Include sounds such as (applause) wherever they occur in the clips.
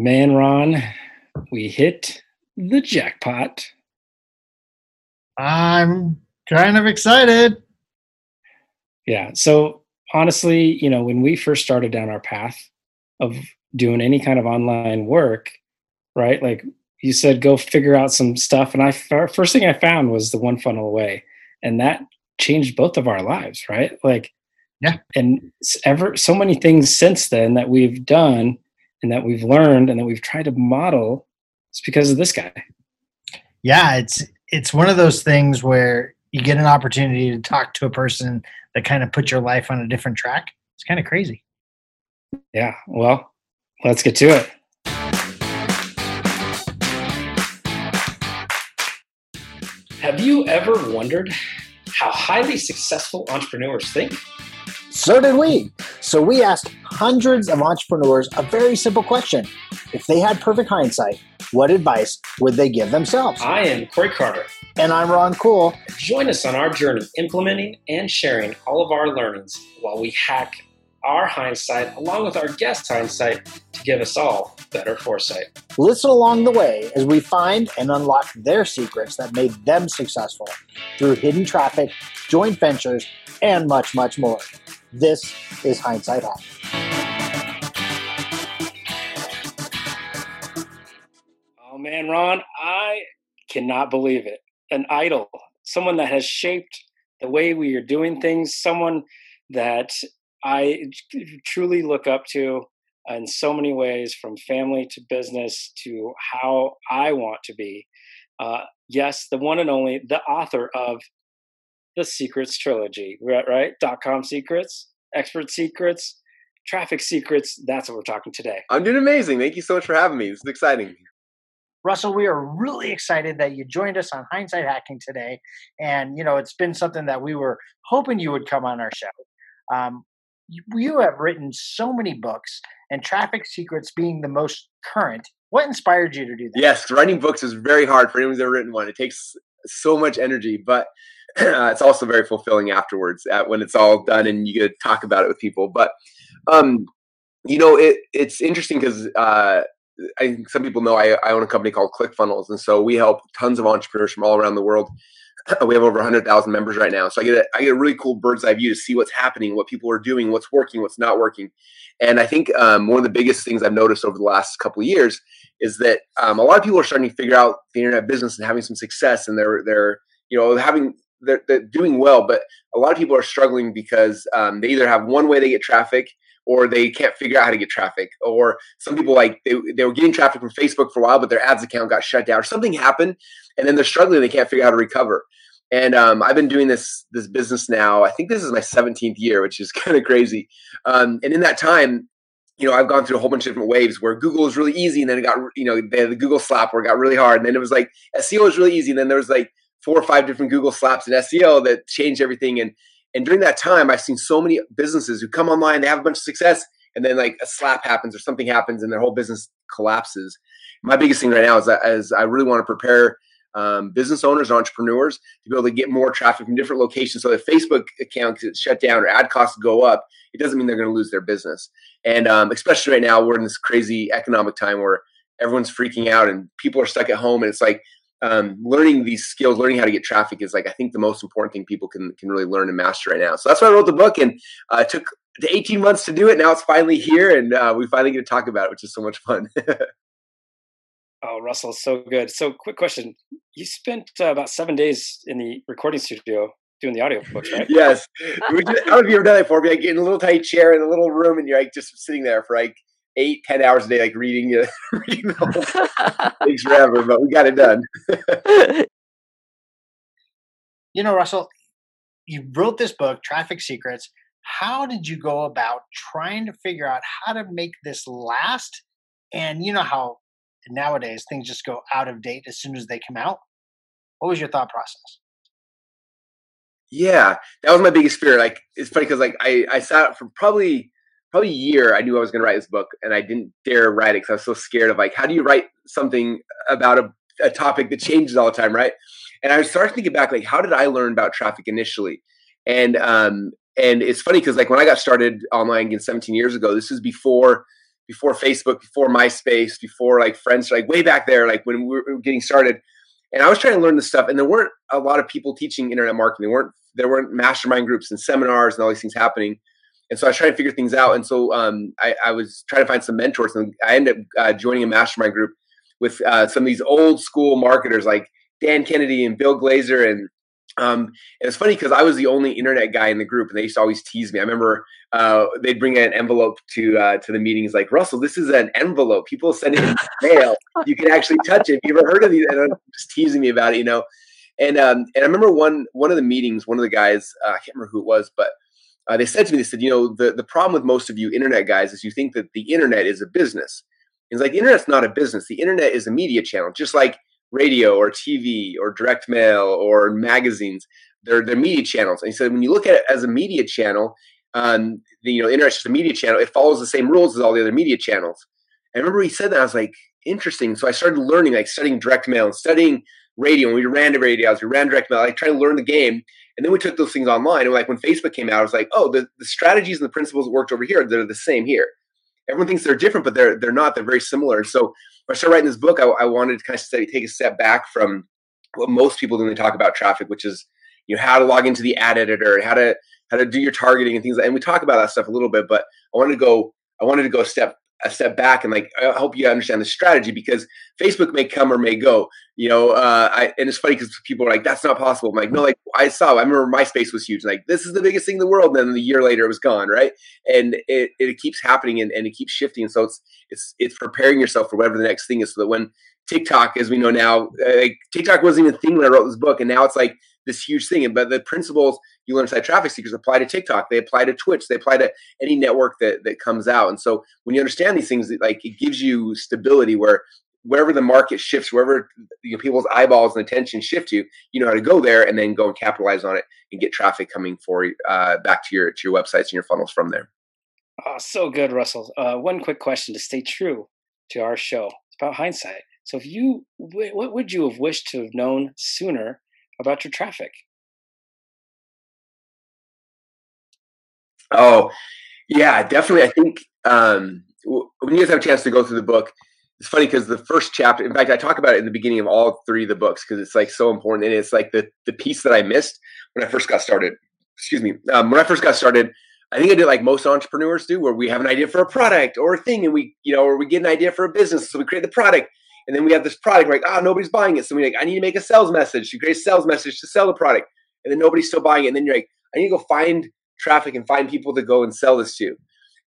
Man, Ron, we hit the jackpot. I'm kind of excited. Yeah. So honestly, you know, when we first started down our path of doing any kind of online work, right? Like you said, go figure out some stuff. And I first thing I found was the one funnel away, and that changed both of our lives, right? Like, yeah. And ever so many things since then that we've done and that we've learned and that we've tried to model. It's because of this guy. Yeah, it's it's one of those things where you get an opportunity to talk to a person that kind of put your life on a different track. It's kind of crazy. Yeah. Well, let's get to it. Have you ever wondered how highly successful entrepreneurs think? So did we. So we asked hundreds of entrepreneurs a very simple question. If they had perfect hindsight, what advice would they give themselves? I am Corey Carter. And I'm Ron Cool. Join us on our journey implementing and sharing all of our learnings while we hack our hindsight along with our guest hindsight to give us all better foresight. Listen along the way as we find and unlock their secrets that made them successful through hidden traffic, joint ventures, and much, much more. This is Hindsight Hack. Oh man, Ron, I cannot believe it. An idol, someone that has shaped the way we are doing things, someone that I truly look up to in so many ways, from family to business to how I want to be. Uh, yes, the one and only, the author of the Secrets trilogy, right? right? Dot com secrets, expert secrets, traffic secrets. That's what we're talking today. I'm doing amazing. Thank you so much for having me. This is exciting. Russell, we are really excited that you joined us on Hindsight Hacking today. And, you know, it's been something that we were hoping you would come on our show. Um, you, you have written so many books, and Traffic Secrets being the most current. What inspired you to do that? Yes, writing books is very hard for anyone who's ever written one. It takes so much energy, but it's also very fulfilling afterwards at, when it's all done and you get to talk about it with people. But um, you know, it it's interesting because uh, I think some people know I, I own a company called ClickFunnels, and so we help tons of entrepreneurs from all around the world. (clears throat) We have over 100,000 members right now, so I get a, I get a really cool bird's eye view to see what's happening, what people are doing, what's working, what's not working. And I think um, one of the biggest things I've noticed over the last couple of years is that um, a lot of people are starting to figure out the internet business and having some success, and they're they're you know having they're, they're doing well, but a lot of people are struggling because um, they either have one way they get traffic or they can't figure out how to get traffic. Or some people like they, they were getting traffic from Facebook for a while, but their ads account got shut down or something happened, and then they're struggling. They can't figure out how to recover. And um, I've been doing this this business now. I think this is my 17th year, which is (laughs) kind of crazy. Um, and in that time, you know, I've gone through a whole bunch of different waves where Google was really easy, and then it got, you know, the, Google slap where it got really hard, and then it was like SEO was really easy, and then there was like four or five different Google slaps in SEO that changed everything. And and during that time, I've seen so many businesses who come online, they have a bunch of success, and then like a slap happens or something happens, and their whole business collapses. My biggest thing right now is that as I really want to prepare um, business owners, and entrepreneurs to be able to get more traffic from different locations. So the Facebook account gets shut down or ad costs go up, it doesn't mean they're going to lose their business. And um, especially right now, we're in this crazy economic time where everyone's freaking out and people are stuck at home, and it's like um, learning these skills, learning how to get traffic is like I think the most important thing people can can really learn and master right now. So that's why I wrote the book, and uh, it took 18 months to do it. Now it's finally here, and uh, we finally get to talk about it, which is so much fun. (laughs) oh, Russell, so good. So, quick question: You spent uh, about seven days in the recording studio doing the audio books, right? (laughs) yes. (laughs) I don't know if you've ever done that before. But like in a little tiny chair in a little room, and you're like just sitting there for like eight, ten hours a day, like reading, uh, (laughs) reading the whole (laughs) takes forever, but we got it done. (laughs) you know, Russell, you wrote this book, Traffic Secrets. How did you go about trying to figure out how to make this last? And you know how nowadays things just go out of date as soon as they come out. What was your thought process? Yeah, that was my biggest fear. Like it's funny because like I I sat for probably probably a year I knew I was going to write this book and I didn't dare write it because I was so scared of like how do you write something about a, a topic that changes all the time, right? And I started thinking back like how did I learn about traffic initially? And um and it's funny because like when I got started online again 17 years ago, this is before before Facebook, before MySpace, before like friends, like way back there, like when we were getting started. And I was trying to learn this stuff, and there weren't a lot of people teaching internet marketing. There weren't there weren't mastermind groups and seminars and all these things happening. And so I was trying to figure things out. And so um, I, I, was trying to find some mentors, and I ended up uh, joining a mastermind group with uh, some of these old school marketers like Dan Kennedy and Bill Glazer and um, it was funny because I was the only internet guy in the group, and they used to always tease me. I remember uh, they'd bring an envelope to uh, to the meetings, like Russell, this is an envelope. People send it in (laughs) mail. You can actually touch it. Have you ever heard of these? And I'm just teasing me about it, you know. And um, and I remember one one of the meetings, one of the guys, uh, I can't remember who it was, but uh, they said to me, they said, you know, the the problem with most of you internet guys is you think that the internet is a business. It's like the internet's not a business. The internet is a media channel, just like radio or TV or direct mail or magazines. They're, they're media channels. And he said, when you look at it as a media channel, um, the, you know, internet is a media channel. It follows the same rules as all the other media channels. And I remember he said that. I was like, interesting. So I started learning, like studying direct mail and studying radio. And we ran to radio, we ran direct mail, like trying to learn the game. And then we took those things online. And like when Facebook came out, I was like, oh, the, the strategies and the principles that worked over here, they're the same here. Everyone thinks they're different, but they're they're not. They're very similar. So I started writing this book, I, I wanted to kind of study, take a step back from what most people do when they talk about traffic, which is you know how to log into the ad editor and how to how to do your targeting and things. Like, and we talk about that stuff a little bit, but I wanted to go I wanted to go a step a step back and like I hope you understand the strategy because Facebook may come or may go. You know, uh, I, and it's funny because people are like, "That's not possible." I'm like, "No, like I saw. I remember MySpace was huge. Like this is the biggest thing in the world." And then a year later, it was gone, right? And it, it keeps happening and, and it keeps shifting. So it's it's it's preparing yourself for whatever the next thing is, so that when TikTok, as we know now, uh, like TikTok wasn't even a thing when I wrote this book, and now it's like this huge thing. And But the principles you learn inside Traffic Secrets apply to TikTok, they apply to Twitch, they apply to any network that that comes out. And so when you understand these things, like it gives you stability where wherever the market shifts, wherever you know, people's eyeballs and attention shift to, you know how to go there and then go and capitalize on it and get traffic coming for uh, back to your to your websites and your funnels from there. Oh, so good, Russell. Uh, one quick question to stay true to our show. It's about hindsight. So, if you, what would you have wished to have known sooner about your traffic? Oh, yeah, definitely. I think um, when you guys have a chance to go through the book, it's funny because the first chapter, in fact, I talk about it in the beginning of all three of the books because it's like so important. And it's like the, the piece that I missed when I first got started. Excuse me. Um, when I first got started, I think I did like most entrepreneurs do, where we have an idea for a product or a thing, and we, you know, or we get an idea for a business, so we create the product, and then we have this product, like, ah, oh, nobody's buying it, so we like, I need to make a sales message. You create a sales message to sell the product, and then nobody's still buying it, and then you're like, I need to go find traffic and find people to go and sell this to,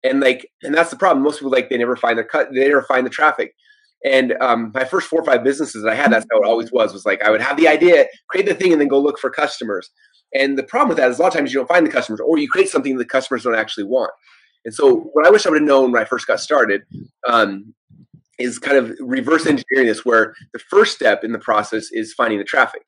and like, and that's the problem. Most people like they never find the cut, they never find the traffic. And um, my first four or five businesses that I had, that's how it always was. Was like I would have the idea, create the thing, and then go look for customers. And the problem with that is a lot of times you don't find the customers, or you create something the customers don't actually want. And so, what I wish I would have known when I first got started um, is kind of reverse engineering this, where the first step in the process is finding the traffic,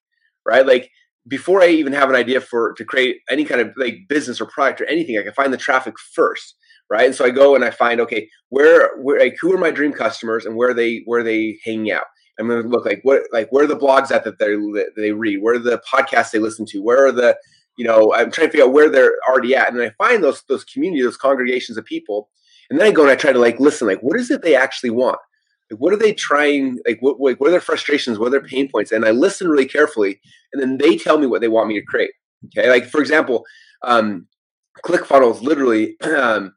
right? Like before I even have an idea for to create any kind of like business or product or anything, I can find the traffic first, right? And so I go and I find okay, where, where like who are my dream customers and where they where they hanging out? I'm going to look like what like where are the blogs at that they they read? Where are the podcasts they listen to? Where are the you know I'm trying to figure out where they're already at, and then I find those those community, those congregations of people, and then I go and I try to like listen, like what is it they actually want? Like, what are they trying? Like what what are their frustrations? What are their pain points? And I listen really carefully, and then they tell me what they want me to create. Okay, like for example, um, ClickFunnels literally. (clears throat) Um,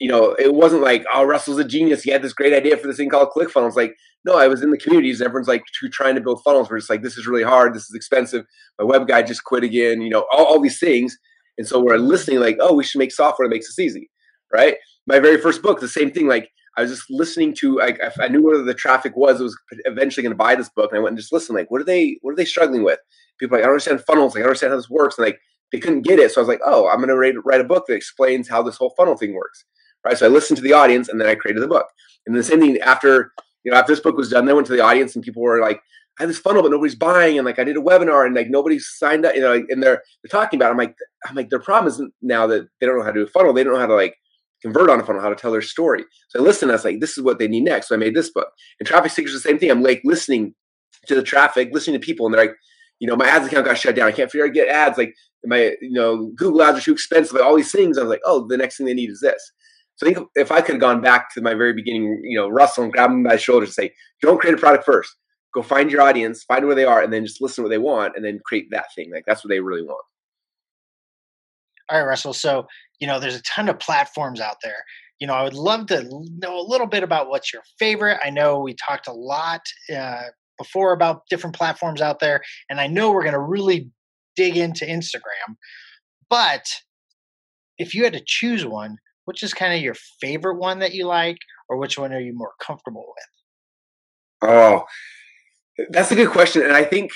you know, it wasn't like, oh, Russell's a genius. He had this great idea for this thing called ClickFunnels. Like, no, I was in the communities. Everyone's like trying to build funnels. We're just like, this is really hard. This is expensive. My web guy just quit again. You know, all, all these things. And so we're listening, like, oh, we should make software that makes this easy, right? My very first book, the same thing. Like, I was just listening to. Like, I knew where the traffic was. It was eventually going to buy this book, and I went and just listened. Like, what are they? What are they struggling with? People like, I don't understand funnels. Like, I don't understand how this works. And like, they couldn't get it. So I was like, oh, I'm going to write, write a book that explains how this whole funnel thing works right? So I listened to the audience and then I created the book. And the same thing after, you know, after this book was done, they went to the audience and people were like, I have this funnel, but nobody's buying. And like, I did a webinar and like, nobody signed up, you know, and they're, they're talking about, it. I'm like, I'm like, their problem isn't now that they don't know how to do a funnel. They don't know how to like convert on a funnel, how to tell their story. So I listened, I was like, this is what they need next. So I made this book and traffic is the same thing. I'm like listening to the traffic, listening to people and they're like, you know, my ads account got shut down. I can't figure out get ads. Like my, you know, Google ads are too expensive. Like all these things. I was like, oh, the next thing they need is this. So I think if I could have gone back to my very beginning, you know, Russell and grab him by the shoulder and say, don't create a product first. Go find your audience, find where they are, and then just listen to what they want and then create that thing. Like that's what they really want. All right, Russell. So, you know, there's a ton of platforms out there. You know, I would love to know a little bit about what's your favorite. I know we talked a lot uh, before about different platforms out there, and I know we're going to really dig into Instagram. But if you had to choose one, which is kind of your favorite one that you like, or which one are you more comfortable with? Oh, that's a good question. And I think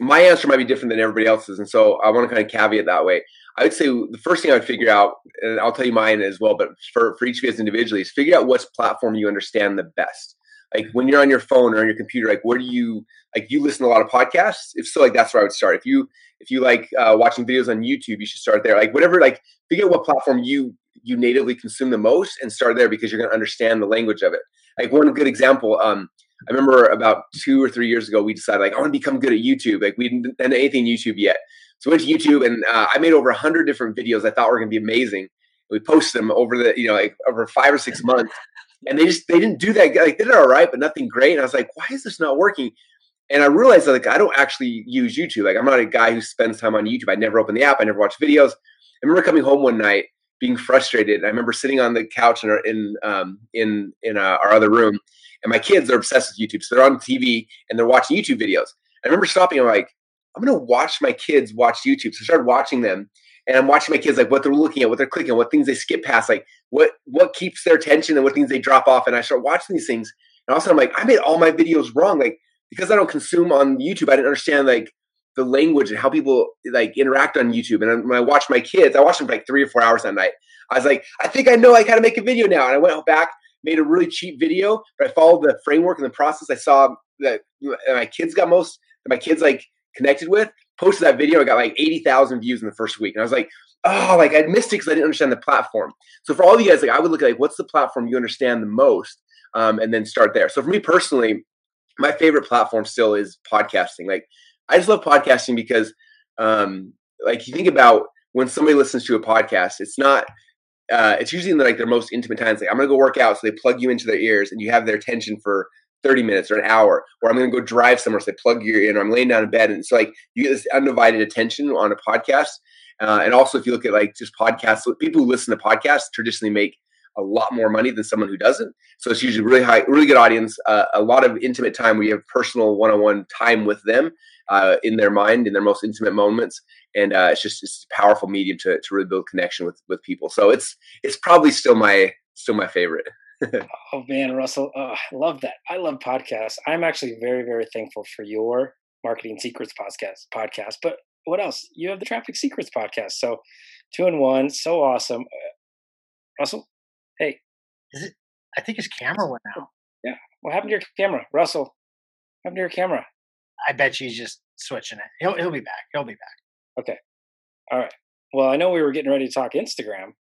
my answer might be different than everybody else's. And so I want to kind of caveat that way. I would say the first thing I would figure out, and I'll tell you mine as well, but for, for each of you guys individually, is figure out which platform you understand the best. Like when you're on your phone or on your computer, like where do you like you listen to a lot of podcasts? If so, like that's where I would start. If you if you like uh, watching videos on YouTube, you should start there. Like whatever, like figure out what platform you you natively consume the most and start there because you're going to understand the language of it. Like one good example, um, I remember about two or three years ago, we decided like I want to become good at YouTube. Like we didn't anything YouTube yet, so we went to YouTube and uh, I made over a hundred different videos I thought were going to be amazing. We posted them over the you know like over five or six (laughs) months, and they just they didn't do that. Like they did all right, but nothing great. And I was like, why is this not working? And I realized that like I don't actually use YouTube. Like I'm not a guy who spends time on YouTube. I never open the app. I never watch videos. I remember coming home one night being frustrated. I remember sitting on the couch in our, in um, in in uh, our other room, and my kids are obsessed with YouTube. So they're on TV and they're watching YouTube videos. I remember stopping. I'm like, I'm gonna watch my kids watch YouTube. So I started watching them, and I'm watching my kids like what they're looking at, what they're clicking, what things they skip past, like what what keeps their attention and what things they drop off. And I start watching these things, and also I'm like, I made all my videos wrong, like because I don't consume on YouTube. I didn't understand like the language and how people like interact on YouTube. And when I watch my kids, I watch them for like three or four hours that night. I was like, I think I know how to make a video now. And I went back, made a really cheap video, but I followed the framework and the process. I saw that my kids got most, my kids like connected with, posted that video. I got like 80,000 views in the first week. And I was like, oh, like I missed it because I didn't understand the platform. So for all of you guys, like I would look at like, what's the platform you understand the most? Um, and then start there. So for me personally, my favorite platform still is podcasting. Like I just love podcasting because, um, like you think about when somebody listens to a podcast, it's not. Uh, it's usually in the, like their most intimate times. Like I'm gonna go work out, so they plug you into their ears, and you have their attention for 30 minutes or an hour. Or I'm gonna go drive somewhere, so they plug you in. Or I'm laying down in bed, and so like you get this undivided attention on a podcast. Uh, and also, if you look at like just podcasts, people who listen to podcasts traditionally make a lot more money than someone who doesn't. So it's usually really high, really good audience, uh, a lot of intimate time where you have personal one-on-one time with them uh, in their mind, in their most intimate moments, and uh, it's just it's a powerful medium to to really build connection with with people. So it's it's probably still my still my favorite. Oh man, Russell, oh, I love that. I love podcasts. I'm actually very very thankful for your marketing secrets podcast podcast. But what else? You have the Traffic Secrets podcast. So two in one, so awesome. Uh, Russell, hey, is it? I think his camera went out. Yeah, what happened to your camera, Russell? What happened to your camera? I bet you he's just switching it. He'll he'll be back. He'll be back. Okay. All right. Well, I know we were getting ready to talk Instagram.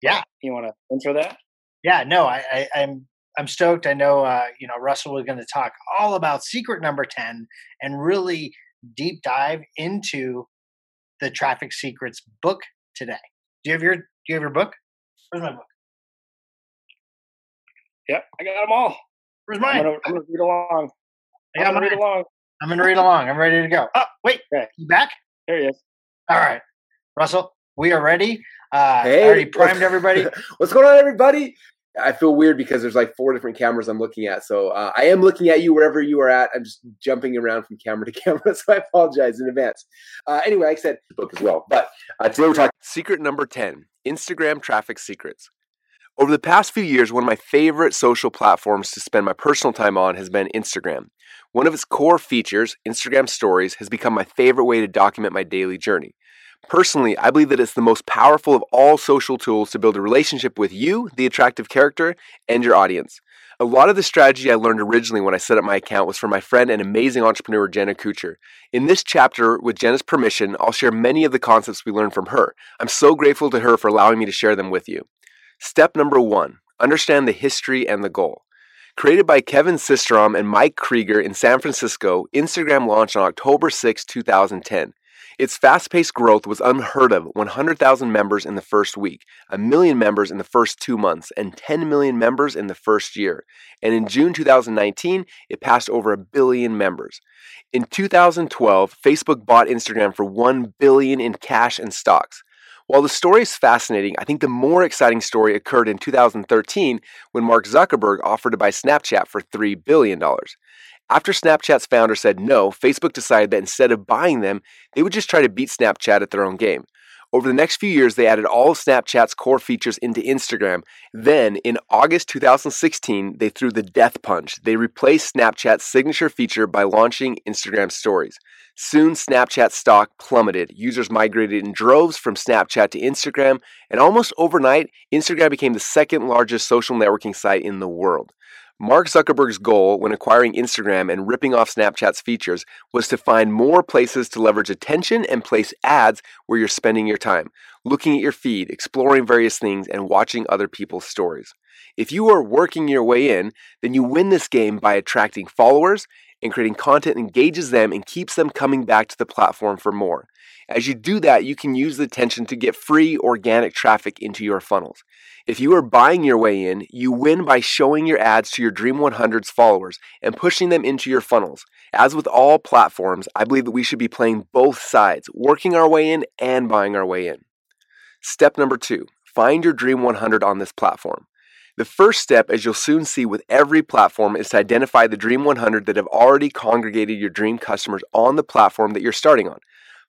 Yeah. You want to intro that? Yeah. No, I, I I'm I'm stoked. I know uh, you know Russell was going to talk all about secret number ten and really deep dive into the traffic secrets book today. Do you have your Do you have your book? Where's my book? Yep, I got them all. Where's mine? I'm gonna, I'm gonna read along. I'm gonna read along. I'm gonna read along. I'm ready to go. Oh, wait, Okay. you back? There he is. All right, Russell, we are ready. Uh, Hey. I already primed everybody. (laughs) What's going on, everybody? I feel weird because there's like four different cameras I'm looking at. So uh, I am looking at you wherever you are at. I'm just jumping around from camera to (laughs) camera. So I apologize in advance. Uh, anyway, like I said, book as well. But uh, today we're talking secret number 10 Instagram traffic secrets. Over the past few years, one of my favorite social platforms to spend my personal time on has been Instagram. One of its core features, Instagram Stories, has become my favorite way to document my daily journey. Personally, I believe that it's the most powerful of all social tools to build a relationship with you, the attractive character, and your audience. A lot of the strategy I learned originally when I set up my account was from my friend and amazing entrepreneur Jenna Kutcher. In this chapter, with Jenna's permission, I'll share many of the concepts we learned from her. I'm so grateful to her for allowing me to share them with you. Step number one understand the history and the goal. Created by Kevin Systrom and Mike Krieger in San Francisco, Instagram launched on October 6, 2010. Its fast paced growth was unheard of 100,000 members in the first week, a million members in the first two months, and 10 million members in the first year. And in June 2019, it passed over a billion members. In 2012, Facebook bought Instagram for 1 billion in cash and stocks. While the story is fascinating, I think the more exciting story occurred in 2013 when Mark Zuckerberg offered to buy Snapchat for $3 billion. After Snapchat's founder said no, Facebook decided that instead of buying them, they would just try to beat Snapchat at their own game. Over the next few years, they added all of Snapchat's core features into Instagram. Then, in August 2016, they threw the death punch. They replaced Snapchat's signature feature by launching Instagram Stories. Soon, Snapchat stock plummeted. Users migrated in droves from Snapchat to Instagram, and almost overnight, Instagram became the second largest social networking site in the world. Mark Zuckerberg's goal when acquiring Instagram and ripping off Snapchat's features was to find more places to leverage attention and place ads where you're spending your time, looking at your feed, exploring various things, and watching other people's stories. If you are working your way in, then you win this game by attracting followers and creating content engages them and keeps them coming back to the platform for more. As you do that, you can use the tension to get free organic traffic into your funnels. If you are buying your way in, you win by showing your ads to your Dream 100's followers and pushing them into your funnels. As with all platforms, I believe that we should be playing both sides, working our way in and buying our way in. Step number two find your Dream 100 on this platform. The first step, as you'll soon see with every platform, is to identify the Dream 100 that have already congregated your dream customers on the platform that you're starting on.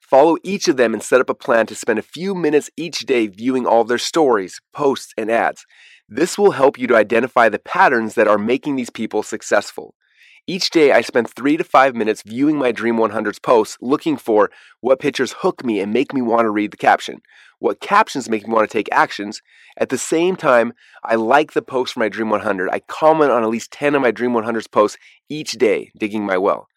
Follow each of them and set up a plan to spend a few minutes each day viewing all their stories, posts, and ads. This will help you to identify the patterns that are making these people successful. Each day, I spend three to five minutes viewing my Dream 100's posts, looking for what pictures hook me and make me want to read the caption, what captions make me want to take actions. At the same time, I like the post for my Dream 100. I comment on at least 10 of my Dream 100's posts each day, digging my well.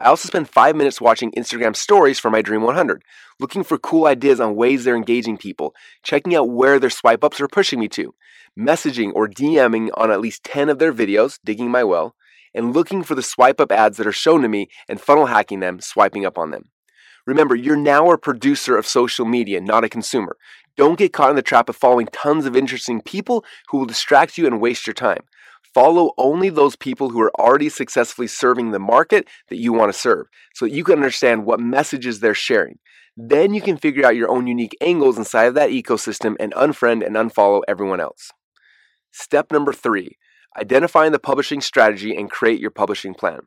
I also spend five minutes watching Instagram stories for my Dream 100, looking for cool ideas on ways they're engaging people, checking out where their swipe ups are pushing me to, messaging or DMing on at least 10 of their videos, digging my well, and looking for the swipe up ads that are shown to me and funnel hacking them, swiping up on them. Remember, you're now a producer of social media, not a consumer. Don't get caught in the trap of following tons of interesting people who will distract you and waste your time. Follow only those people who are already successfully serving the market that you want to serve so that you can understand what messages they're sharing. Then you can figure out your own unique angles inside of that ecosystem and unfriend and unfollow everyone else. Step number three identifying the publishing strategy and create your publishing plan.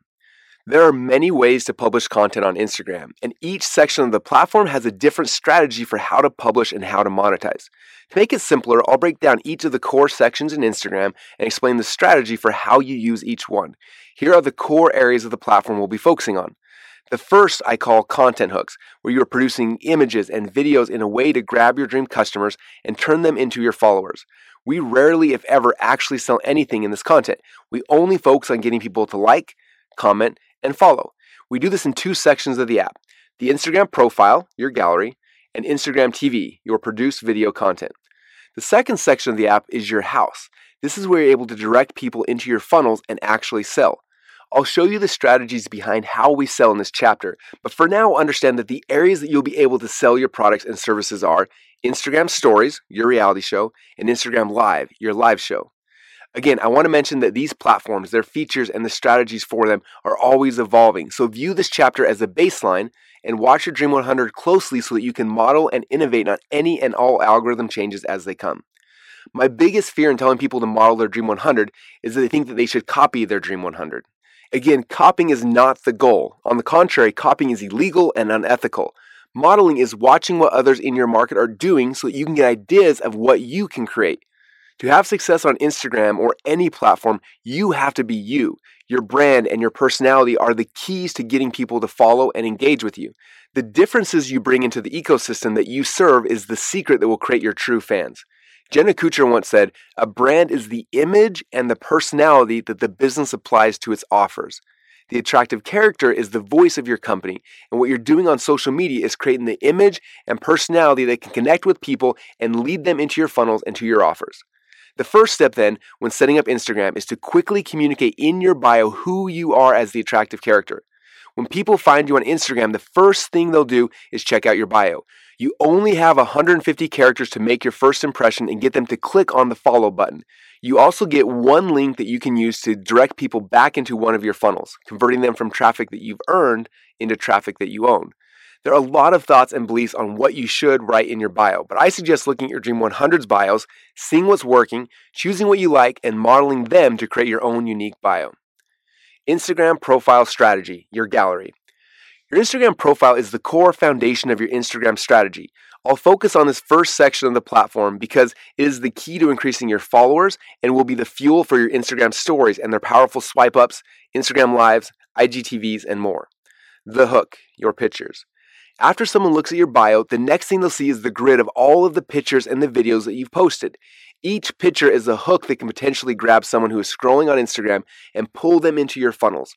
There are many ways to publish content on Instagram, and each section of the platform has a different strategy for how to publish and how to monetize. To make it simpler, I'll break down each of the core sections in Instagram and explain the strategy for how you use each one. Here are the core areas of the platform we'll be focusing on. The first I call content hooks, where you are producing images and videos in a way to grab your dream customers and turn them into your followers. We rarely, if ever, actually sell anything in this content. We only focus on getting people to like, comment, and follow. We do this in two sections of the app the Instagram profile, your gallery, and Instagram TV, your produced video content. The second section of the app is your house. This is where you're able to direct people into your funnels and actually sell. I'll show you the strategies behind how we sell in this chapter, but for now, understand that the areas that you'll be able to sell your products and services are Instagram Stories, your reality show, and Instagram Live, your live show. Again, I want to mention that these platforms, their features, and the strategies for them are always evolving. So view this chapter as a baseline and watch your Dream 100 closely so that you can model and innovate on any and all algorithm changes as they come. My biggest fear in telling people to model their Dream 100 is that they think that they should copy their Dream 100. Again, copying is not the goal. On the contrary, copying is illegal and unethical. Modeling is watching what others in your market are doing so that you can get ideas of what you can create. To have success on Instagram or any platform, you have to be you. Your brand and your personality are the keys to getting people to follow and engage with you. The differences you bring into the ecosystem that you serve is the secret that will create your true fans. Jenna Kutcher once said, A brand is the image and the personality that the business applies to its offers. The attractive character is the voice of your company, and what you're doing on social media is creating the image and personality that can connect with people and lead them into your funnels and to your offers. The first step, then, when setting up Instagram is to quickly communicate in your bio who you are as the attractive character. When people find you on Instagram, the first thing they'll do is check out your bio. You only have 150 characters to make your first impression and get them to click on the follow button. You also get one link that you can use to direct people back into one of your funnels, converting them from traffic that you've earned into traffic that you own. There are a lot of thoughts and beliefs on what you should write in your bio, but I suggest looking at your Dream 100's bios, seeing what's working, choosing what you like, and modeling them to create your own unique bio. Instagram profile strategy, your gallery. Your Instagram profile is the core foundation of your Instagram strategy. I'll focus on this first section of the platform because it is the key to increasing your followers and will be the fuel for your Instagram stories and their powerful swipe ups, Instagram lives, IGTVs, and more. The hook, your pictures. After someone looks at your bio, the next thing they'll see is the grid of all of the pictures and the videos that you've posted. Each picture is a hook that can potentially grab someone who is scrolling on Instagram and pull them into your funnels.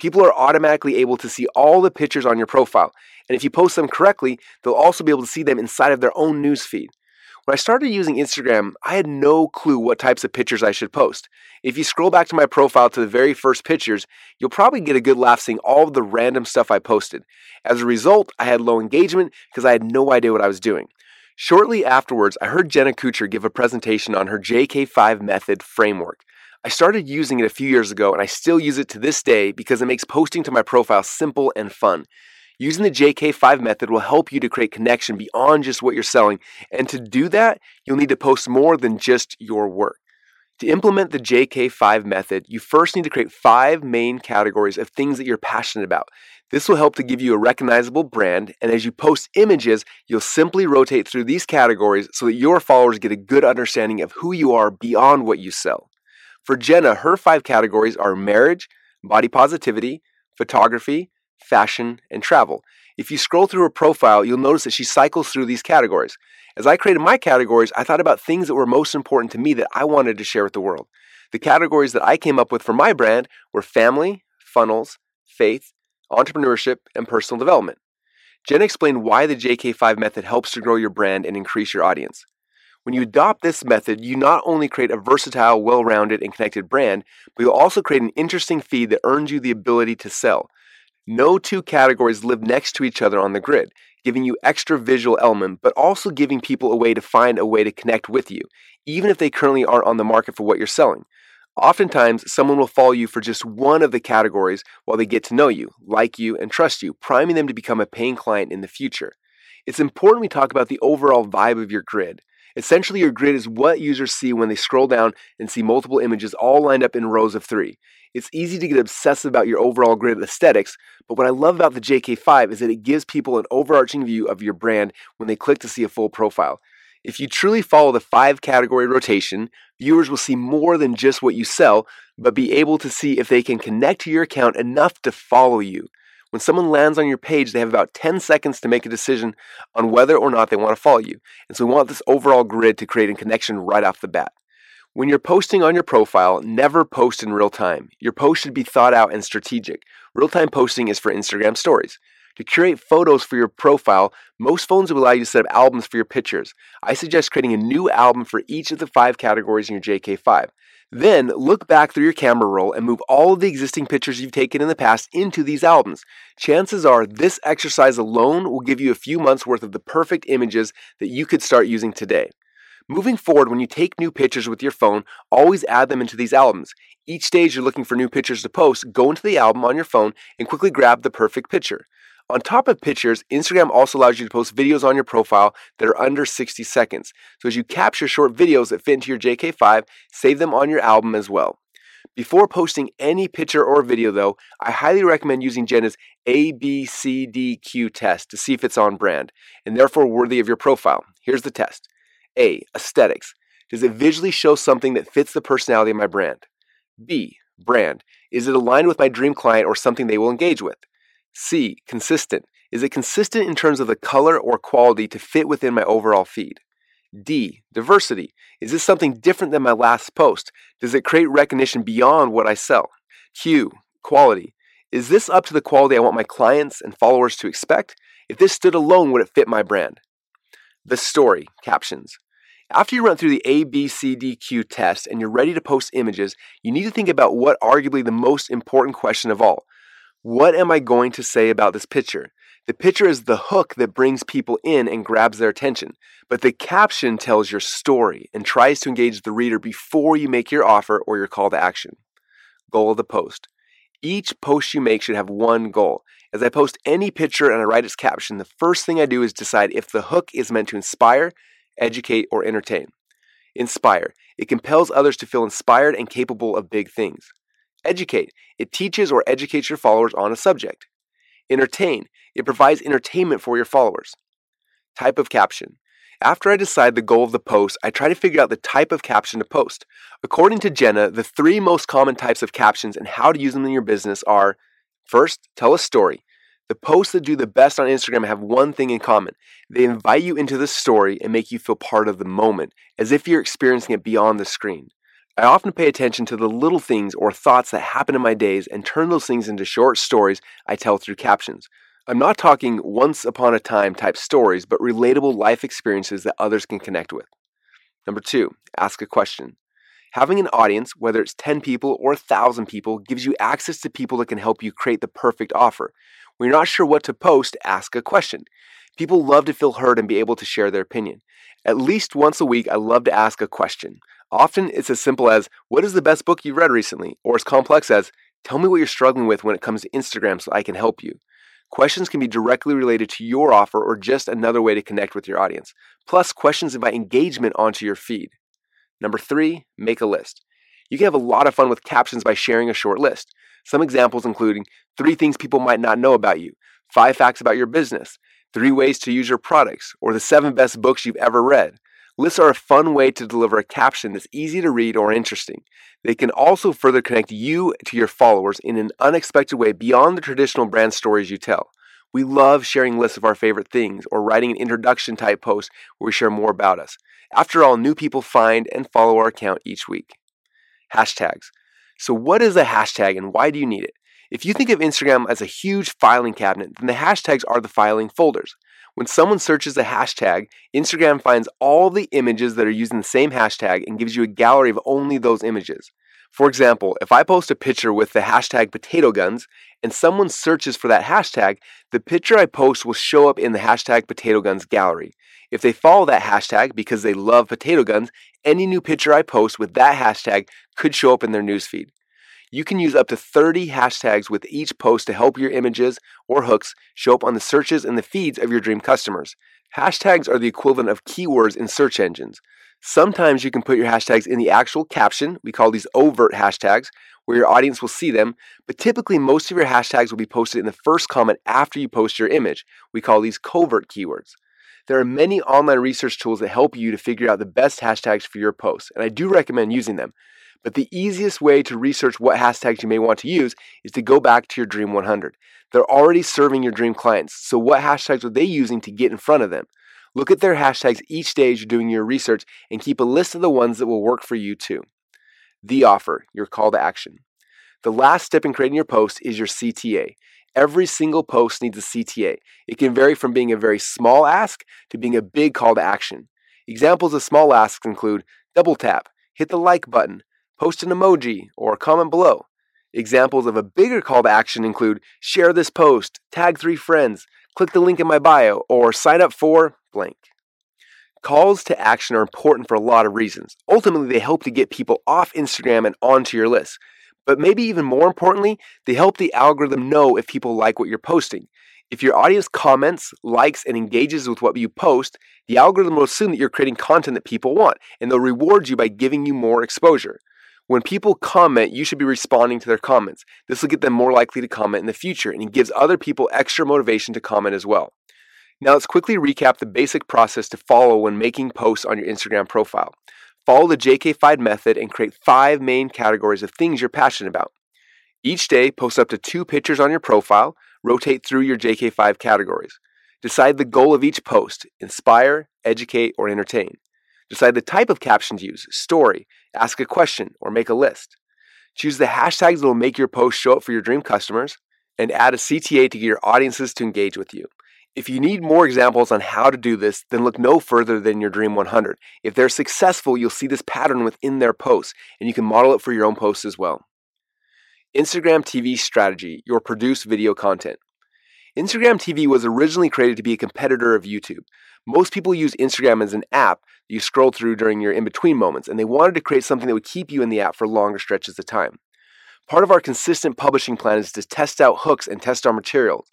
People are automatically able to see all the pictures on your profile, and if you post them correctly, they'll also be able to see them inside of their own newsfeed. When I started using Instagram, I had no clue what types of pictures I should post. If you scroll back to my profile to the very first pictures, you'll probably get a good laugh seeing all of the random stuff I posted. As a result, I had low engagement because I had no idea what I was doing. Shortly afterwards, I heard Jenna Kutcher give a presentation on her JK5 method framework. I started using it a few years ago and I still use it to this day because it makes posting to my profile simple and fun. Using the JK5 method will help you to create connection beyond just what you're selling. And to do that, you'll need to post more than just your work. To implement the JK5 method, you first need to create five main categories of things that you're passionate about. This will help to give you a recognizable brand, and as you post images, you'll simply rotate through these categories so that your followers get a good understanding of who you are beyond what you sell. For Jenna, her five categories are marriage, body positivity, photography, fashion, and travel. If you scroll through her profile, you'll notice that she cycles through these categories. As I created my categories, I thought about things that were most important to me that I wanted to share with the world. The categories that I came up with for my brand were family, funnels, faith, entrepreneurship, and personal development. Jen explained why the JK5 method helps to grow your brand and increase your audience. When you adopt this method, you not only create a versatile, well rounded, and connected brand, but you'll also create an interesting feed that earns you the ability to sell. No two categories live next to each other on the grid, giving you extra visual element, but also giving people a way to find a way to connect with you, even if they currently aren't on the market for what you're selling. Oftentimes, someone will follow you for just one of the categories while they get to know you, like you, and trust you, priming them to become a paying client in the future. It's important we talk about the overall vibe of your grid. Essentially, your grid is what users see when they scroll down and see multiple images all lined up in rows of three. It's easy to get obsessive about your overall grid aesthetics, but what I love about the JK5 is that it gives people an overarching view of your brand when they click to see a full profile. If you truly follow the five category rotation, viewers will see more than just what you sell, but be able to see if they can connect to your account enough to follow you. When someone lands on your page, they have about 10 seconds to make a decision on whether or not they want to follow you. And so we want this overall grid to create a connection right off the bat. When you're posting on your profile, never post in real time. Your post should be thought out and strategic. Real time posting is for Instagram stories. To curate photos for your profile, most phones will allow you to set up albums for your pictures. I suggest creating a new album for each of the five categories in your JK5. Then look back through your camera roll and move all of the existing pictures you've taken in the past into these albums. Chances are this exercise alone will give you a few months worth of the perfect images that you could start using today. Moving forward, when you take new pictures with your phone, always add them into these albums. Each stage you're looking for new pictures to post, go into the album on your phone and quickly grab the perfect picture. On top of pictures, Instagram also allows you to post videos on your profile that are under 60 seconds. So as you capture short videos that fit into your JK5, save them on your album as well. Before posting any picture or video, though, I highly recommend using Jenna's ABCDQ test to see if it's on brand and therefore worthy of your profile. Here's the test A. Aesthetics. Does it visually show something that fits the personality of my brand? B. Brand. Is it aligned with my dream client or something they will engage with? C. Consistent. Is it consistent in terms of the color or quality to fit within my overall feed? D. Diversity. Is this something different than my last post? Does it create recognition beyond what I sell? Q. Quality. Is this up to the quality I want my clients and followers to expect? If this stood alone, would it fit my brand? The story, captions. After you run through the ABCDQ test and you're ready to post images, you need to think about what arguably the most important question of all What am I going to say about this picture? The picture is the hook that brings people in and grabs their attention, but the caption tells your story and tries to engage the reader before you make your offer or your call to action. Goal of the post. Each post you make should have one goal. As I post any picture and I write its caption, the first thing I do is decide if the hook is meant to inspire, educate, or entertain. Inspire. It compels others to feel inspired and capable of big things. Educate. It teaches or educates your followers on a subject. Entertain. It provides entertainment for your followers. Type of caption. After I decide the goal of the post, I try to figure out the type of caption to post. According to Jenna, the three most common types of captions and how to use them in your business are first, tell a story. The posts that do the best on Instagram have one thing in common. They invite you into the story and make you feel part of the moment, as if you're experiencing it beyond the screen. I often pay attention to the little things or thoughts that happen in my days and turn those things into short stories I tell through captions. I'm not talking once upon a time type stories, but relatable life experiences that others can connect with. Number two, ask a question. Having an audience, whether it's 10 people or 1,000 people, gives you access to people that can help you create the perfect offer. When you're not sure what to post, ask a question. People love to feel heard and be able to share their opinion. At least once a week, I love to ask a question. Often it's as simple as, What is the best book you've read recently? Or as complex as, Tell me what you're struggling with when it comes to Instagram so I can help you. Questions can be directly related to your offer or just another way to connect with your audience. Plus, questions invite engagement onto your feed. Number three, make a list. You can have a lot of fun with captions by sharing a short list. Some examples including three things people might not know about you, five facts about your business, three ways to use your products, or the seven best books you've ever read. Lists are a fun way to deliver a caption that's easy to read or interesting. They can also further connect you to your followers in an unexpected way beyond the traditional brand stories you tell. We love sharing lists of our favorite things or writing an introduction type post where we share more about us. After all, new people find and follow our account each week. Hashtags. So, what is a hashtag and why do you need it? If you think of Instagram as a huge filing cabinet, then the hashtags are the filing folders. When someone searches a hashtag, Instagram finds all the images that are using the same hashtag and gives you a gallery of only those images. For example, if I post a picture with the hashtag potato guns and someone searches for that hashtag, the picture I post will show up in the hashtag potato guns gallery. If they follow that hashtag because they love potato guns, any new picture I post with that hashtag could show up in their newsfeed. You can use up to 30 hashtags with each post to help your images or hooks show up on the searches and the feeds of your dream customers. Hashtags are the equivalent of keywords in search engines. Sometimes you can put your hashtags in the actual caption, we call these overt hashtags, where your audience will see them, but typically most of your hashtags will be posted in the first comment after you post your image. We call these covert keywords. There are many online research tools that help you to figure out the best hashtags for your posts, and I do recommend using them. But the easiest way to research what hashtags you may want to use is to go back to your Dream 100. They're already serving your dream clients, so what hashtags are they using to get in front of them? Look at their hashtags each day as you're doing your research and keep a list of the ones that will work for you too. The offer, your call to action. The last step in creating your post is your CTA. Every single post needs a CTA. It can vary from being a very small ask to being a big call to action. Examples of small asks include double tap, hit the like button, post an emoji, or comment below. Examples of a bigger call to action include share this post, tag three friends, click the link in my bio, or sign up for blank. Calls to action are important for a lot of reasons. Ultimately, they help to get people off Instagram and onto your list. But maybe even more importantly, they help the algorithm know if people like what you're posting. If your audience comments, likes, and engages with what you post, the algorithm will assume that you're creating content that people want, and they'll reward you by giving you more exposure. When people comment, you should be responding to their comments. This will get them more likely to comment in the future, and it gives other people extra motivation to comment as well. Now, let's quickly recap the basic process to follow when making posts on your Instagram profile. Follow the JK5 method and create five main categories of things you're passionate about. Each day, post up to two pictures on your profile, rotate through your JK5 categories. Decide the goal of each post inspire, educate, or entertain. Decide the type of caption to use story, ask a question, or make a list. Choose the hashtags that will make your post show up for your dream customers, and add a CTA to get your audiences to engage with you. If you need more examples on how to do this, then look no further than your Dream 100. If they're successful, you'll see this pattern within their posts, and you can model it for your own posts as well. Instagram TV Strategy, your produced video content. Instagram TV was originally created to be a competitor of YouTube. Most people use Instagram as an app that you scroll through during your in between moments, and they wanted to create something that would keep you in the app for longer stretches of time. Part of our consistent publishing plan is to test out hooks and test our materials.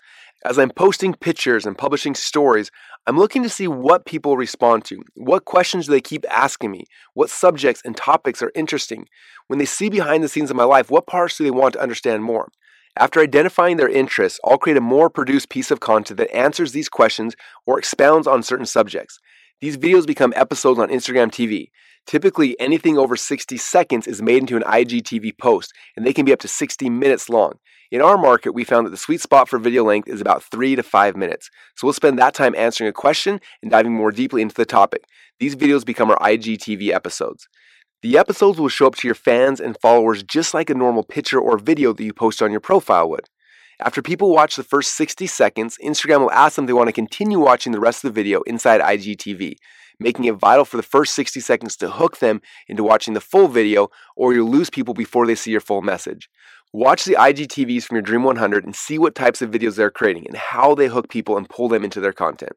As I'm posting pictures and publishing stories, I'm looking to see what people respond to. What questions do they keep asking me? What subjects and topics are interesting? When they see behind the scenes of my life, what parts do they want to understand more? After identifying their interests, I'll create a more produced piece of content that answers these questions or expounds on certain subjects. These videos become episodes on Instagram TV. Typically, anything over 60 seconds is made into an IGTV post, and they can be up to 60 minutes long. In our market, we found that the sweet spot for video length is about three to five minutes. So we'll spend that time answering a question and diving more deeply into the topic. These videos become our IGTV episodes. The episodes will show up to your fans and followers just like a normal picture or video that you post on your profile would. After people watch the first 60 seconds, Instagram will ask them if they want to continue watching the rest of the video inside IGTV, making it vital for the first 60 seconds to hook them into watching the full video, or you'll lose people before they see your full message. Watch the IGTVs from your Dream 100 and see what types of videos they're creating and how they hook people and pull them into their content.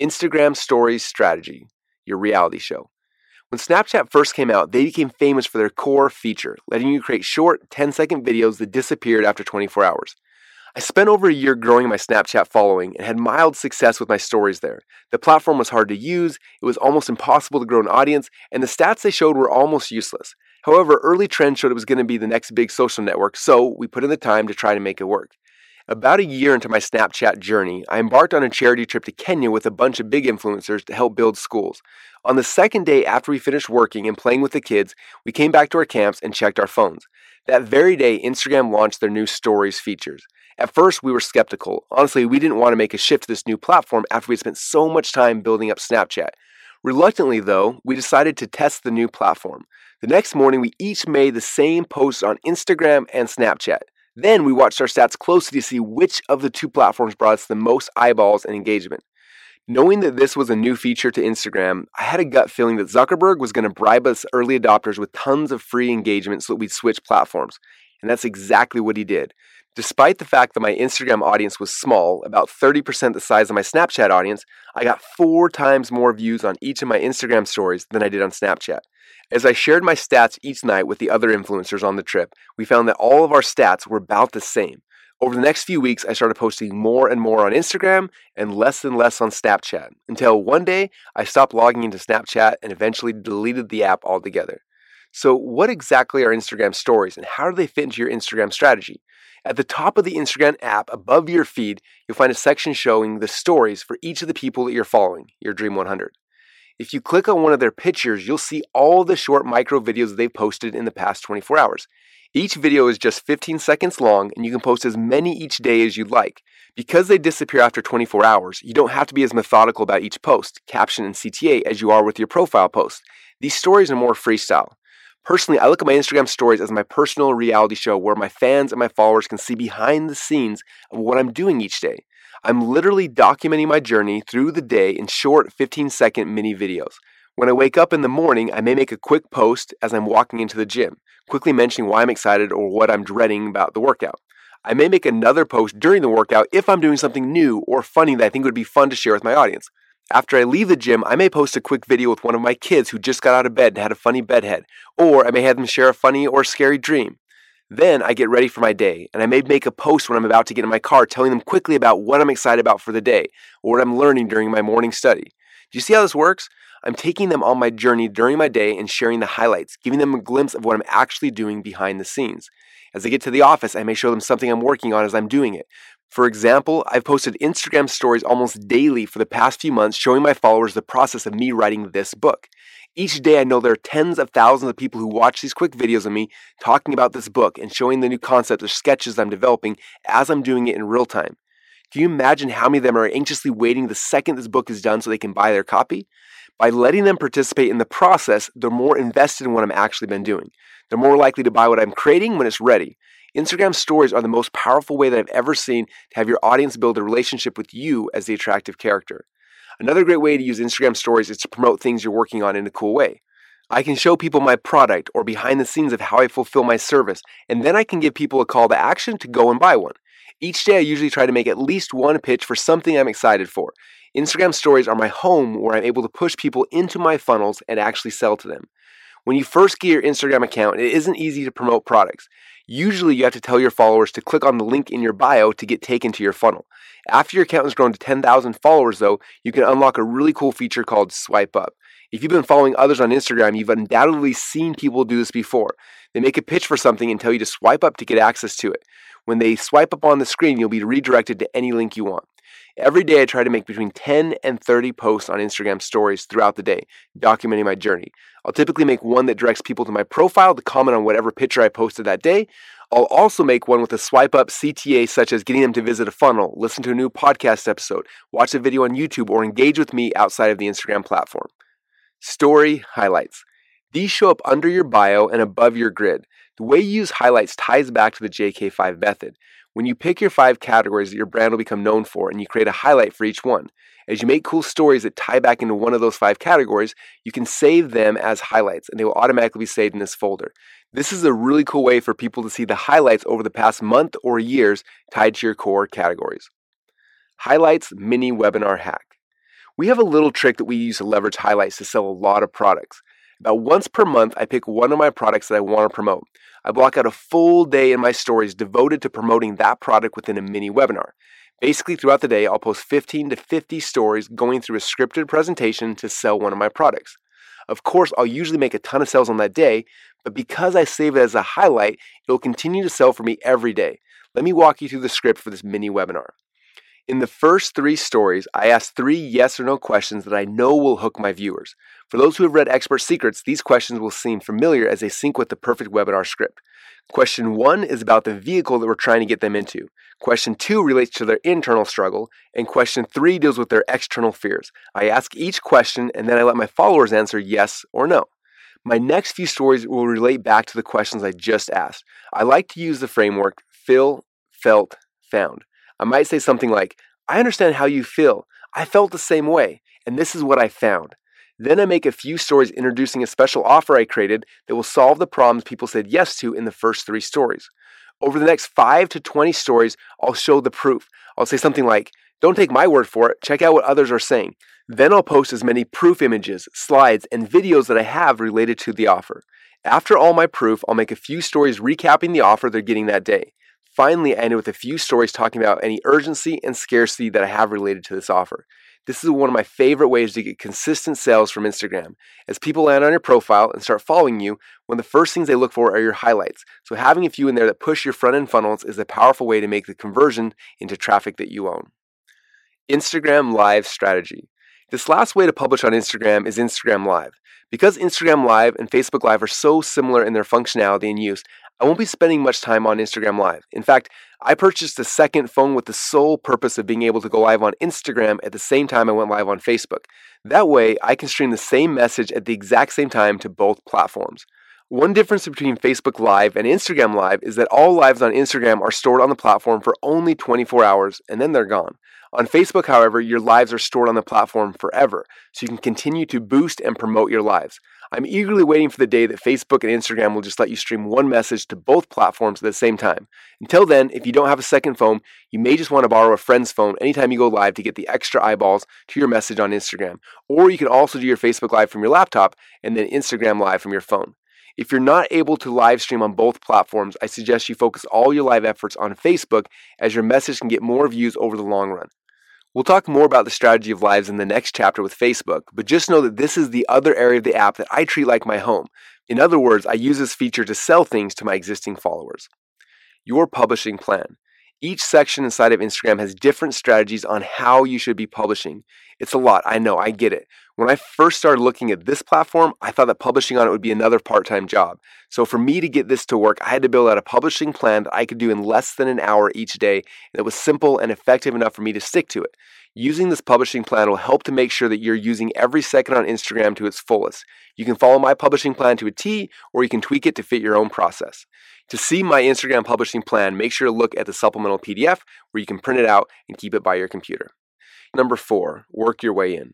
Instagram Stories Strategy, your reality show. When Snapchat first came out, they became famous for their core feature, letting you create short 10 second videos that disappeared after 24 hours. I spent over a year growing my Snapchat following and had mild success with my stories there. The platform was hard to use, it was almost impossible to grow an audience, and the stats they showed were almost useless. However, early trends showed it was going to be the next big social network, so we put in the time to try to make it work. About a year into my Snapchat journey, I embarked on a charity trip to Kenya with a bunch of big influencers to help build schools. On the second day after we finished working and playing with the kids, we came back to our camps and checked our phones. That very day, Instagram launched their new stories features. At first, we were skeptical. Honestly, we didn't want to make a shift to this new platform after we had spent so much time building up Snapchat. Reluctantly, though, we decided to test the new platform. The next morning, we each made the same posts on Instagram and Snapchat. Then we watched our stats closely to see which of the two platforms brought us the most eyeballs and engagement. Knowing that this was a new feature to Instagram, I had a gut feeling that Zuckerberg was going to bribe us early adopters with tons of free engagement so that we'd switch platforms. And that's exactly what he did. Despite the fact that my Instagram audience was small, about 30% the size of my Snapchat audience, I got four times more views on each of my Instagram stories than I did on Snapchat. As I shared my stats each night with the other influencers on the trip, we found that all of our stats were about the same. Over the next few weeks, I started posting more and more on Instagram and less and less on Snapchat until one day I stopped logging into Snapchat and eventually deleted the app altogether. So, what exactly are Instagram stories and how do they fit into your Instagram strategy? At the top of the Instagram app, above your feed, you'll find a section showing the stories for each of the people that you're following, your Dream 100. If you click on one of their pictures, you'll see all the short micro videos they've posted in the past 24 hours. Each video is just 15 seconds long, and you can post as many each day as you'd like. Because they disappear after 24 hours, you don't have to be as methodical about each post, caption, and CTA as you are with your profile post. These stories are more freestyle. Personally, I look at my Instagram stories as my personal reality show where my fans and my followers can see behind the scenes of what I'm doing each day. I'm literally documenting my journey through the day in short 15 second mini videos. When I wake up in the morning, I may make a quick post as I'm walking into the gym, quickly mentioning why I'm excited or what I'm dreading about the workout. I may make another post during the workout if I'm doing something new or funny that I think would be fun to share with my audience. After I leave the gym, I may post a quick video with one of my kids who just got out of bed and had a funny bedhead, or I may have them share a funny or scary dream. Then I get ready for my day, and I may make a post when I'm about to get in my car telling them quickly about what I'm excited about for the day or what I'm learning during my morning study. Do you see how this works? I'm taking them on my journey during my day and sharing the highlights, giving them a glimpse of what I'm actually doing behind the scenes. As they get to the office, I may show them something I'm working on as I'm doing it. For example, I've posted Instagram stories almost daily for the past few months showing my followers the process of me writing this book. Each day, I know there are tens of thousands of people who watch these quick videos of me talking about this book and showing the new concepts or sketches I'm developing as I'm doing it in real time. Can you imagine how many of them are anxiously waiting the second this book is done so they can buy their copy? By letting them participate in the process, they're more invested in what I'm actually been doing. They're more likely to buy what I'm creating when it's ready. Instagram stories are the most powerful way that I've ever seen to have your audience build a relationship with you as the attractive character. Another great way to use Instagram stories is to promote things you're working on in a cool way. I can show people my product or behind the scenes of how I fulfill my service, and then I can give people a call to action to go and buy one. Each day, I usually try to make at least one pitch for something I'm excited for. Instagram stories are my home where I'm able to push people into my funnels and actually sell to them. When you first get your Instagram account, it isn't easy to promote products. Usually, you have to tell your followers to click on the link in your bio to get taken to your funnel. After your account has grown to 10,000 followers, though, you can unlock a really cool feature called Swipe Up. If you've been following others on Instagram, you've undoubtedly seen people do this before. They make a pitch for something and tell you to swipe up to get access to it. When they swipe up on the screen, you'll be redirected to any link you want. Every day, I try to make between 10 and 30 posts on Instagram stories throughout the day, documenting my journey. I'll typically make one that directs people to my profile to comment on whatever picture I posted that day. I'll also make one with a swipe up CTA, such as getting them to visit a funnel, listen to a new podcast episode, watch a video on YouTube, or engage with me outside of the Instagram platform. Story highlights. These show up under your bio and above your grid. The way you use highlights ties back to the JK5 method. When you pick your five categories that your brand will become known for and you create a highlight for each one, as you make cool stories that tie back into one of those five categories, you can save them as highlights and they will automatically be saved in this folder. This is a really cool way for people to see the highlights over the past month or years tied to your core categories. Highlights mini webinar hack. We have a little trick that we use to leverage highlights to sell a lot of products. About once per month, I pick one of my products that I want to promote. I block out a full day in my stories devoted to promoting that product within a mini webinar. Basically, throughout the day, I'll post 15 to 50 stories going through a scripted presentation to sell one of my products. Of course, I'll usually make a ton of sales on that day, but because I save it as a highlight, it'll continue to sell for me every day. Let me walk you through the script for this mini webinar. In the first three stories, I ask three yes or no questions that I know will hook my viewers. For those who have read Expert Secrets, these questions will seem familiar as they sync with the perfect webinar script. Question one is about the vehicle that we're trying to get them into. Question two relates to their internal struggle, and question three deals with their external fears. I ask each question and then I let my followers answer yes or no. My next few stories will relate back to the questions I just asked. I like to use the framework feel, felt, found. I might say something like, I understand how you feel. I felt the same way, and this is what I found. Then I make a few stories introducing a special offer I created that will solve the problems people said yes to in the first three stories. Over the next 5 to 20 stories, I'll show the proof. I'll say something like, Don't take my word for it, check out what others are saying. Then I'll post as many proof images, slides, and videos that I have related to the offer. After all my proof, I'll make a few stories recapping the offer they're getting that day. Finally, I ended with a few stories talking about any urgency and scarcity that I have related to this offer. This is one of my favorite ways to get consistent sales from Instagram. As people land on your profile and start following you, one of the first things they look for are your highlights. So having a few in there that push your front end funnels is a powerful way to make the conversion into traffic that you own. Instagram Live strategy. This last way to publish on Instagram is Instagram Live. Because Instagram Live and Facebook Live are so similar in their functionality and use, I won't be spending much time on Instagram Live. In fact, I purchased a second phone with the sole purpose of being able to go live on Instagram at the same time I went live on Facebook. That way, I can stream the same message at the exact same time to both platforms. One difference between Facebook Live and Instagram Live is that all lives on Instagram are stored on the platform for only 24 hours and then they're gone. On Facebook, however, your lives are stored on the platform forever, so you can continue to boost and promote your lives. I'm eagerly waiting for the day that Facebook and Instagram will just let you stream one message to both platforms at the same time. Until then, if you don't have a second phone, you may just want to borrow a friend's phone anytime you go live to get the extra eyeballs to your message on Instagram. Or you can also do your Facebook Live from your laptop and then Instagram Live from your phone. If you're not able to live stream on both platforms, I suggest you focus all your live efforts on Facebook as your message can get more views over the long run. We'll talk more about the strategy of lives in the next chapter with Facebook, but just know that this is the other area of the app that I treat like my home. In other words, I use this feature to sell things to my existing followers. Your publishing plan. Each section inside of Instagram has different strategies on how you should be publishing. It's a lot, I know, I get it. When I first started looking at this platform, I thought that publishing on it would be another part time job. So, for me to get this to work, I had to build out a publishing plan that I could do in less than an hour each day, that was simple and effective enough for me to stick to it. Using this publishing plan will help to make sure that you're using every second on Instagram to its fullest. You can follow my publishing plan to a T, or you can tweak it to fit your own process. To see my Instagram publishing plan, make sure to look at the supplemental PDF where you can print it out and keep it by your computer. Number four, work your way in.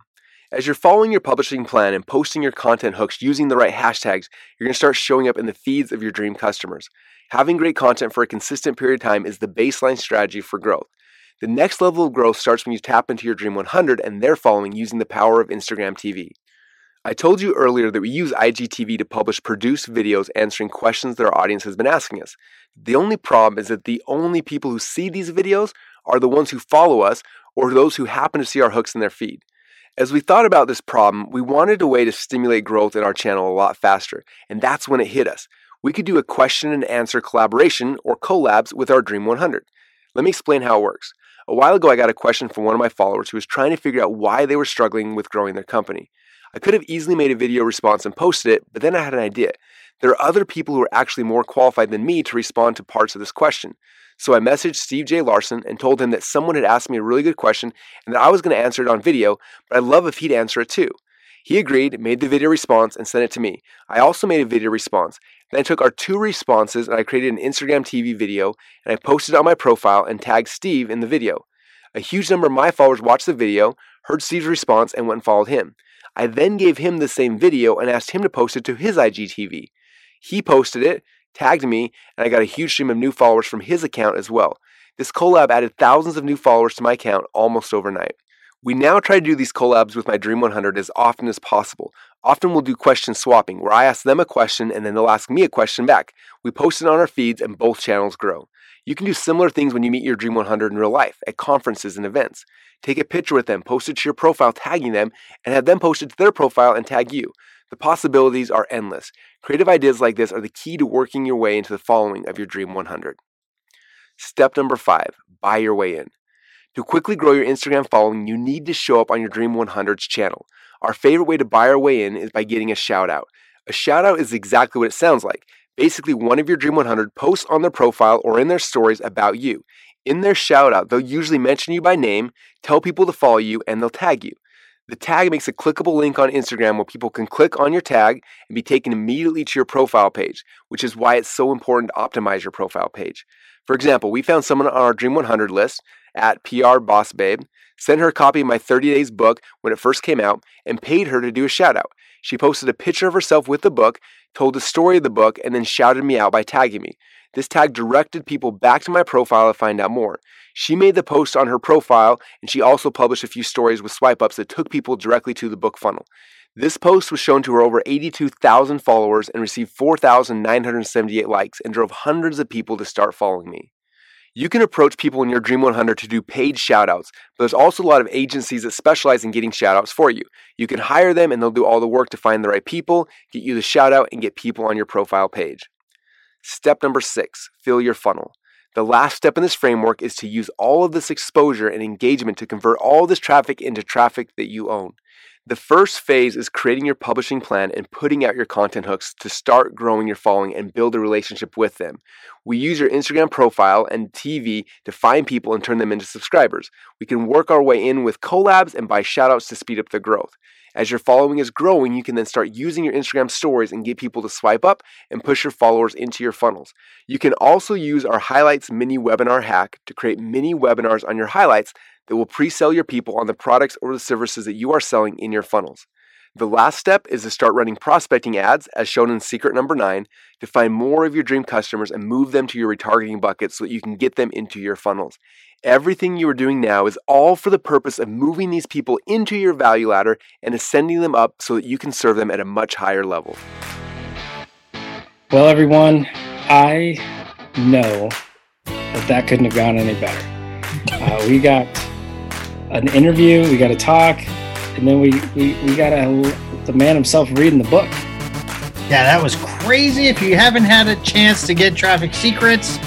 As you're following your publishing plan and posting your content hooks using the right hashtags, you're going to start showing up in the feeds of your dream customers. Having great content for a consistent period of time is the baseline strategy for growth. The next level of growth starts when you tap into your Dream 100 and their following using the power of Instagram TV. I told you earlier that we use IGTV to publish produced videos answering questions that our audience has been asking us. The only problem is that the only people who see these videos are the ones who follow us or those who happen to see our hooks in their feed. As we thought about this problem, we wanted a way to stimulate growth in our channel a lot faster, and that's when it hit us. We could do a question and answer collaboration or collabs with our Dream 100. Let me explain how it works. A while ago, I got a question from one of my followers who was trying to figure out why they were struggling with growing their company. I could have easily made a video response and posted it, but then I had an idea. There are other people who are actually more qualified than me to respond to parts of this question. So I messaged Steve J. Larsen and told him that someone had asked me a really good question and that I was going to answer it on video, but I'd love if he'd answer it too. He agreed, made the video response, and sent it to me. I also made a video response. Then I took our two responses and I created an Instagram TV video and I posted it on my profile and tagged Steve in the video. A huge number of my followers watched the video, heard Steve's response, and went and followed him. I then gave him the same video and asked him to post it to his IGTV. He posted it, tagged me, and I got a huge stream of new followers from his account as well. This collab added thousands of new followers to my account almost overnight. We now try to do these collabs with my Dream 100 as often as possible. Often we'll do question swapping, where I ask them a question and then they'll ask me a question back. We post it on our feeds and both channels grow. You can do similar things when you meet your Dream 100 in real life, at conferences and events. Take a picture with them, post it to your profile tagging them, and have them post it to their profile and tag you. The possibilities are endless. Creative ideas like this are the key to working your way into the following of your Dream 100. Step number five buy your way in. To quickly grow your Instagram following, you need to show up on your Dream 100's channel. Our favorite way to buy our way in is by getting a shout out. A shout out is exactly what it sounds like basically one of your Dream 100 posts on their profile or in their stories about you. In their shout out, they'll usually mention you by name, tell people to follow you, and they'll tag you. The tag makes a clickable link on Instagram where people can click on your tag and be taken immediately to your profile page, which is why it's so important to optimize your profile page. For example, we found someone on our Dream 100 list at PR Boss Babe, sent her a copy of my 30 Days book when it first came out, and paid her to do a shout out. She posted a picture of herself with the book, told the story of the book, and then shouted me out by tagging me. This tag directed people back to my profile to find out more. She made the post on her profile, and she also published a few stories with swipe ups that took people directly to the book funnel. This post was shown to her over 82,000 followers and received 4,978 likes and drove hundreds of people to start following me. You can approach people in your Dream 100 to do paid shoutouts, but there's also a lot of agencies that specialize in getting shoutouts for you. You can hire them and they'll do all the work to find the right people, get you the shoutout, and get people on your profile page. Step number six fill your funnel. The last step in this framework is to use all of this exposure and engagement to convert all this traffic into traffic that you own. The first phase is creating your publishing plan and putting out your content hooks to start growing your following and build a relationship with them. We use your Instagram profile and TV to find people and turn them into subscribers. We can work our way in with collabs and buy shoutouts to speed up the growth. As your following is growing, you can then start using your Instagram stories and get people to swipe up and push your followers into your funnels. You can also use our highlights mini webinar hack to create mini webinars on your highlights that will pre sell your people on the products or the services that you are selling in your funnels. The last step is to start running prospecting ads, as shown in secret number nine, to find more of your dream customers and move them to your retargeting bucket so that you can get them into your funnels. Everything you are doing now is all for the purpose of moving these people into your value ladder and ascending them up so that you can serve them at a much higher level. Well, everyone, I know that that couldn't have gone any better. Uh, we got an interview, we got to talk, and then we, we, we got a, the man himself reading the book. Yeah, that was crazy. If you haven't had a chance to get Traffic Secrets,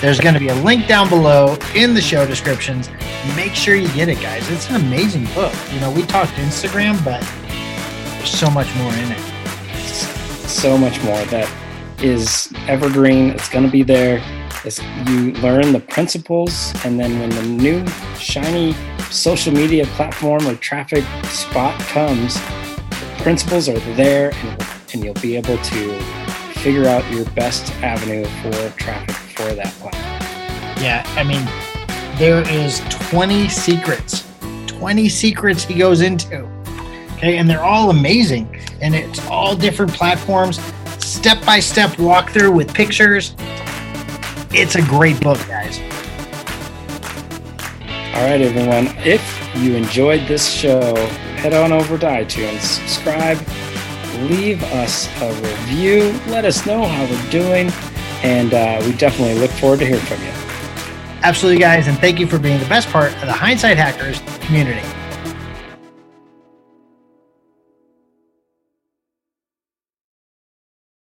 there's going to be a link down below in the show descriptions. Make sure you get it, guys. It's an amazing book. You know, we talked Instagram, but there's so much more in it. So much more that is evergreen. It's going to be there is you learn the principles, and then when the new shiny social media platform or traffic spot comes, the principles are there, and, and you'll be able to figure out your best avenue for traffic for that platform. Yeah, I mean, there is 20 secrets. 20 secrets he goes into. Okay, and they're all amazing, and it's all different platforms, step by step walkthrough with pictures. It's a great book, guys. All right, everyone. If you enjoyed this show, head on over to iTunes, subscribe, leave us a review, let us know how we're doing, and uh, we definitely look forward to hearing from you. Absolutely, guys, and thank you for being the best part of the Hindsight Hackers community.